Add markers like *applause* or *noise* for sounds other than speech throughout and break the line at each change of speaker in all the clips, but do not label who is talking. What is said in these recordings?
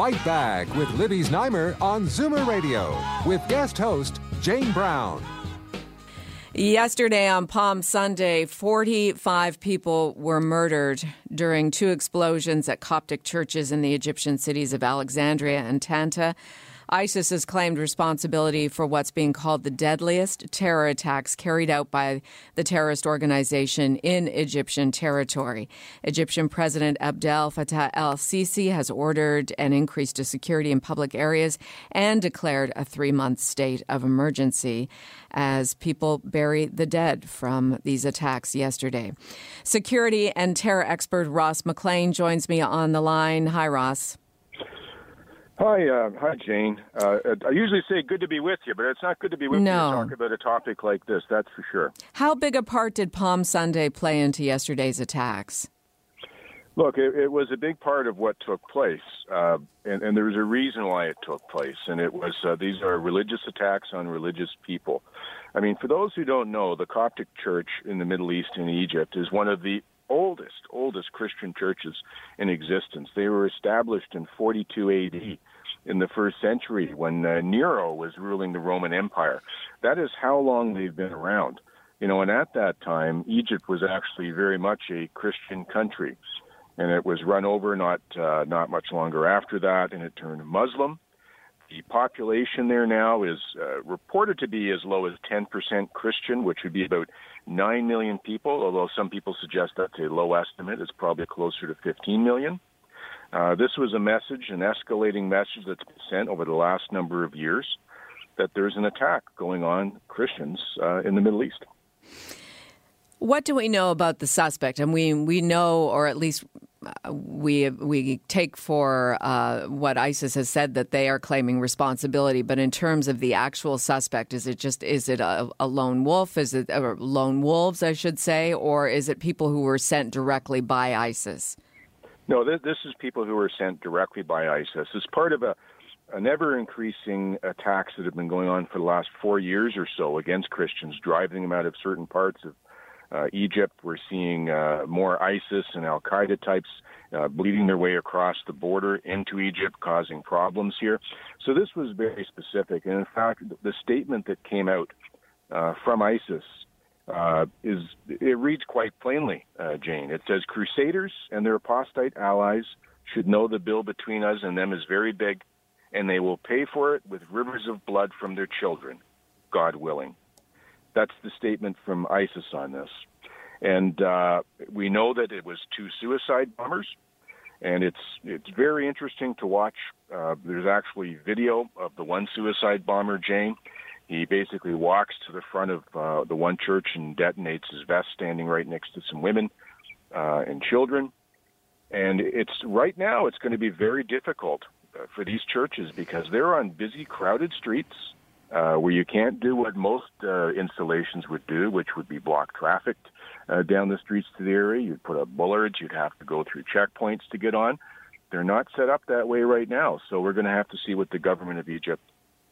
Fight Back with Libby Znaimer on Zoomer Radio with guest host Jane Brown.
Yesterday on Palm Sunday, 45 people were murdered during two explosions at Coptic churches in the Egyptian cities of Alexandria and Tanta. ISIS has claimed responsibility for what's being called the deadliest terror attacks carried out by the terrorist organization in Egyptian territory. Egyptian President Abdel Fattah el Sisi has ordered an increase to security in public areas and declared a three month state of emergency as people bury the dead from these attacks yesterday. Security and terror expert Ross McLean joins me on the line. Hi, Ross.
Hi, uh, hi, Jane. Uh, I usually say good to be with you, but it's not good to be with
no.
you to talk about a topic like this. That's for sure.
How big a part did Palm Sunday play into yesterday's attacks?
Look, it, it was a big part of what took place, uh, and, and, there was a reason why it took place, and it was uh, these are religious attacks on religious people. I mean, for those who don't know, the Coptic Church in the Middle East in Egypt is one of the oldest, oldest Christian churches in existence. They were established in 42 AD in the first century when uh, Nero was ruling the Roman Empire. That is how long they've been around. You know, and at that time, Egypt was actually very much a Christian country, and it was run over not uh, not much longer after that, and it turned Muslim. The population there now is uh, reported to be as low as 10% Christian, which would be about 9 million people, although some people suggest that's a low estimate. It's probably closer to 15 million. Uh, this was a message, an escalating message that's been sent over the last number of years that there's an attack going on Christians uh, in the Middle East.
What do we know about the suspect? And we we know, or at least uh, we we take for uh, what ISIS has said that they are claiming responsibility. But in terms of the actual suspect, is it just is it a, a lone wolf? Is it lone wolves, I should say, or is it people who were sent directly by ISIS?
No, this, is people who were sent directly by ISIS It's part of a, an ever increasing attacks that have been going on for the last four years or so against Christians, driving them out of certain parts of uh, Egypt. We're seeing uh, more ISIS and Al Qaeda types uh, bleeding their way across the border into Egypt, causing problems here. So this was very specific. And in fact, the statement that came out uh, from ISIS uh, is it reads quite plainly, uh, Jane. It says Crusaders and their apostate allies should know the bill between us and them is very big, and they will pay for it with rivers of blood from their children, God willing. That's the statement from ISIS on this, and uh, we know that it was two suicide bombers, and it's it's very interesting to watch. Uh, there's actually video of the one suicide bomber, Jane he basically walks to the front of uh, the one church and detonates his vest, standing right next to some women uh, and children. And it's right now it's going to be very difficult uh, for these churches because they're on busy, crowded streets uh, where you can't do what most uh, installations would do, which would be block traffic uh, down the streets to the area. You'd put up bollards. You'd have to go through checkpoints to get on. They're not set up that way right now. So we're going to have to see what the government of Egypt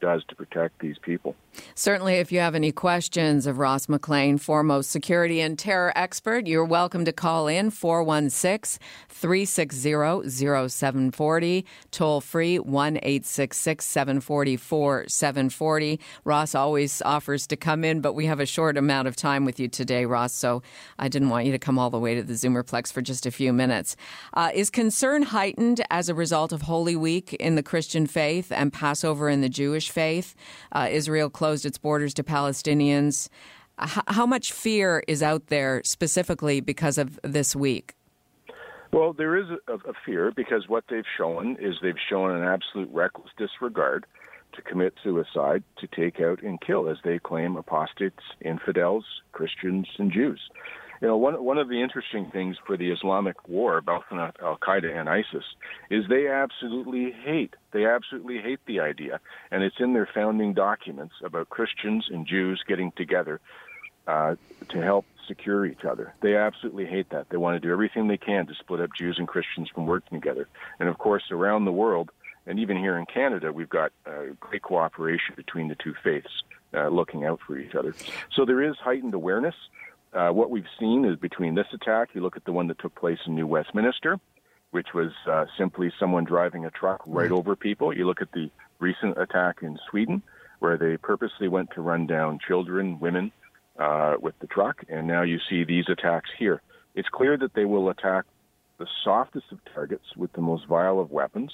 does to protect these people.
Certainly, if you have any questions of Ross McLean, foremost security and terror expert, you're welcome to call in 416 360 0740, toll free 1 866 744 740. Ross always offers to come in, but we have a short amount of time with you today, Ross, so I didn't want you to come all the way to the Zoomerplex for just a few minutes. Uh, is concern heightened as a result of Holy Week in the Christian faith and Passover in the Jewish faith. Uh, Israel closed its borders to Palestinians. H- how much fear is out there specifically because of this week?
Well, there is a, a fear because what they've shown is they've shown an absolute reckless disregard to commit suicide, to take out and kill, as they claim, apostates, infidels, Christians, and Jews. You know, one one of the interesting things for the Islamic war, both Al Qaeda and ISIS, is they absolutely hate. They absolutely hate the idea, and it's in their founding documents about Christians and Jews getting together uh, to help secure each other. They absolutely hate that. They want to do everything they can to split up Jews and Christians from working together. And of course, around the world, and even here in Canada, we've got uh, great cooperation between the two faiths, uh, looking out for each other. So there is heightened awareness. Uh, what we've seen is between this attack, you look at the one that took place in New Westminster, which was uh, simply someone driving a truck right over people. You look at the recent attack in Sweden, where they purposely went to run down children, women, uh, with the truck, and now you see these attacks here. It's clear that they will attack the softest of targets with the most vile of weapons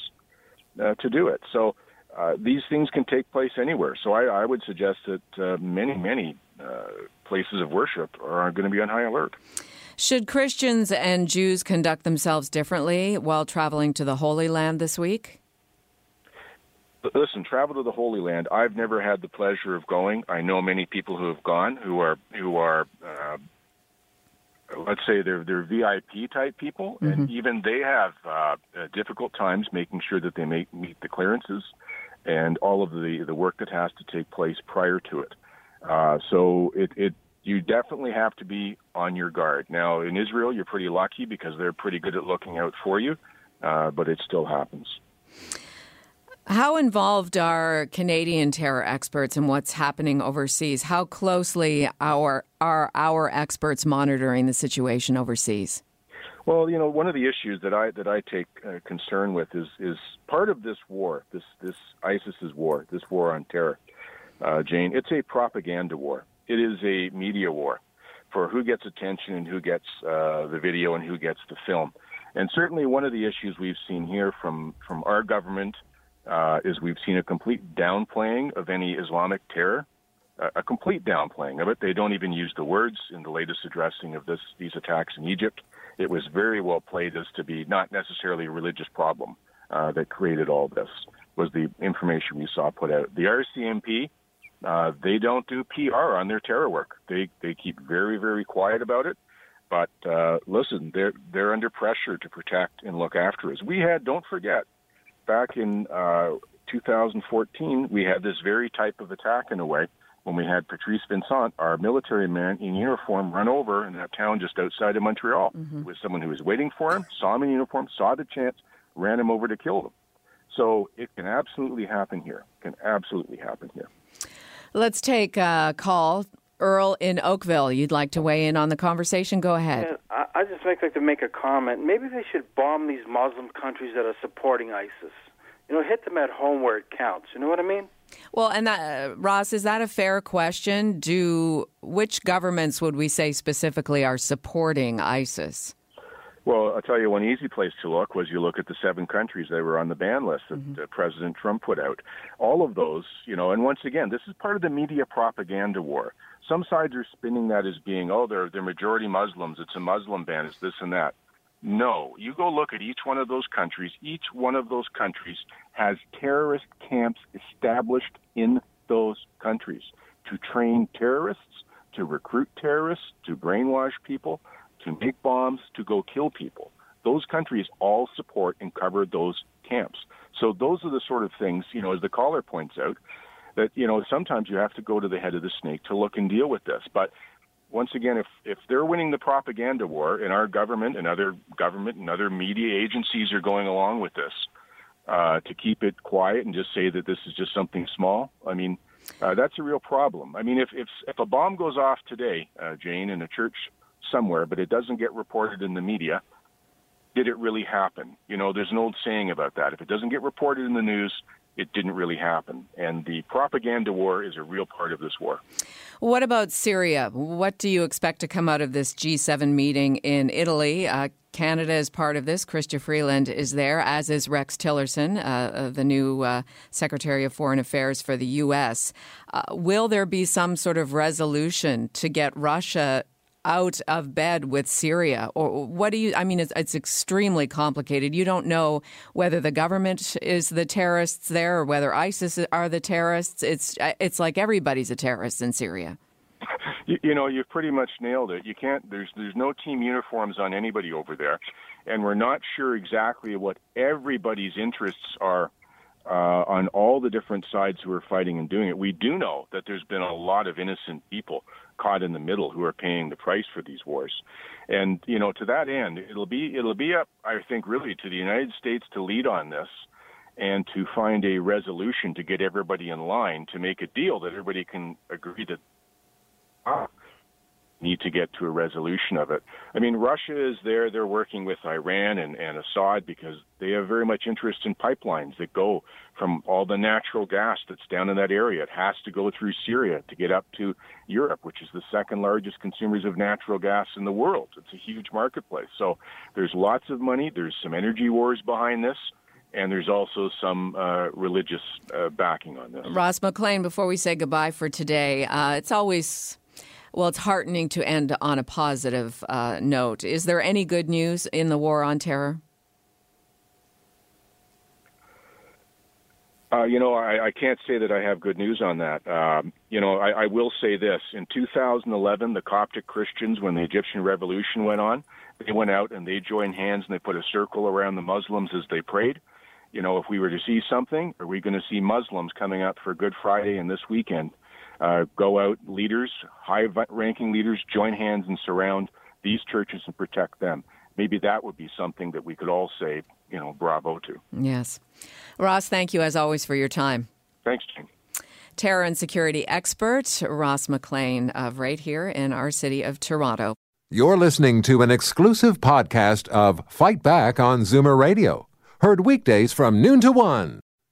uh, to do it. So uh, these things can take place anywhere. So I, I would suggest that uh, many, many places of worship are going to be on high alert.
Should Christians and Jews conduct themselves differently while traveling to the Holy Land this week?
listen, travel to the Holy Land. I've never had the pleasure of going. I know many people who have gone who are who are uh, let's say they're they're VIP type people, mm-hmm. and even they have uh, difficult times making sure that they make, meet the clearances and all of the the work that has to take place prior to it. Uh, so it it you definitely have to be on your guard. Now in Israel, you're pretty lucky because they're pretty good at looking out for you, uh, but it still happens.
How involved are Canadian terror experts in what's happening overseas? How closely our, are our experts monitoring the situation overseas?
Well, you know, one of the issues that I that I take uh, concern with is is part of this war, this this ISIS's war, this war on terror. Uh, Jane, it's a propaganda war. It is a media war for who gets attention and who gets uh, the video and who gets the film. And certainly, one of the issues we've seen here from from our government uh, is we've seen a complete downplaying of any Islamic terror, uh, a complete downplaying of it. They don't even use the words in the latest addressing of this these attacks in Egypt. It was very well played as to be not necessarily a religious problem uh, that created all this. Was the information we saw put out. The RCMP, uh, they don't do PR on their terror work. They they keep very very quiet about it. But uh, listen, they're they're under pressure to protect and look after us. We had, don't forget, back in uh, 2014, we had this very type of attack in a way when we had Patrice Vincent, our military man in uniform, run over in a town just outside of Montreal. Mm-hmm. It was someone who was waiting for him, saw him in uniform, saw the chance, ran him over to kill him. So it can absolutely happen here. It can absolutely happen here.
Let's take a call. Earl in Oakville, you'd like to weigh in on the conversation? Go ahead.
I, I just like to make a comment. Maybe they should bomb these Muslim countries that are supporting ISIS. You know, hit them at home where it counts. You know what I mean?
Well, and that, uh, Ross, is that a fair question? Do which governments would we say specifically are supporting ISIS?
Well, I'll tell you one easy place to look was you look at the seven countries that were on the ban list that mm-hmm. uh, President Trump put out. All of those, you know, and once again, this is part of the media propaganda war. Some sides are spinning that as being, oh, they're they're majority Muslims. It's a Muslim ban. It's this and that. No, you go look at each one of those countries. Each one of those countries has terrorist camps established in those countries to train terrorists, to recruit terrorists, to brainwash people, to make bombs, to go kill people. Those countries all support and cover those camps. So those are the sort of things, you know, as the caller points out, that you know sometimes you have to go to the head of the snake to look and deal with this. But once again, if if they're winning the propaganda war, and our government and other government and other media agencies are going along with this uh, to keep it quiet and just say that this is just something small, I mean, uh, that's a real problem. I mean, if if if a bomb goes off today, uh, Jane, in a church somewhere, but it doesn't get reported in the media, did it really happen? You know, there's an old saying about that. If it doesn't get reported in the news, it didn't really happen. And the propaganda war is a real part of this war.
What about Syria? What do you expect to come out of this G7 meeting in Italy? Uh, Canada is part of this. Chrystia Freeland is there, as is Rex Tillerson, uh, uh the new uh, Secretary of Foreign Affairs for the U.S. Uh, will there be some sort of resolution to get Russia out of bed with Syria? Or what do you, I mean, it's, it's, extremely complicated. You don't know whether the government is the terrorists there or whether ISIS are the terrorists. It's, uh, it's like everybody's a terrorist in Syria. *laughs*
You, you know, you've pretty much nailed it. You can't. There's there's no team uniforms on anybody over there, and we're not sure exactly what everybody's interests are uh, on all the different sides who are fighting and doing it. We do know that there's been a lot of innocent people caught in the middle who are paying the price for these wars. And you know, to that end, it'll be it'll be up, I think, really to the United States to lead on this and to find a resolution to get everybody in line to make a deal that everybody can agree that ah, need to get to a resolution of it. I mean, Russia is there. They're working with Iran and, and Assad because they have very much interest in pipelines that go from all the natural gas that's down in that area. It has to go through Syria to get up to Europe, which is the second largest consumers of natural gas in the world. It's a huge marketplace. So there's lots of money. There's some energy wars behind this and there's also some uh, religious uh, backing on this.
Ross McLean, before we say goodbye for today, uh, it's always well, it's heartening to end on a positive uh, note. Is there any good news in the war on terror?
Uh, you know, I, I, can't say that I have good news on that. Um, you know, I, I, will say this: in 2011, the Coptic Christians, when the Egyptian Revolution went on, they went out and they joined hands and they put a circle around the Muslims as they prayed. You know, if we were to see something, are we going to see Muslims coming out for Good Friday and this weekend uh, go out, leaders, high-ranking leaders, join hands and surround these churches and protect them. Maybe that would be something that we could all say, you know, bravo to.
Yes. Ross, thank you as always for your time.
Thanks, Jane.
Terror and security expert Ross McLean of right here in our city of Toronto.
You're listening to an exclusive podcast of Fight Back on Zoomer Radio, heard weekdays from noon to one.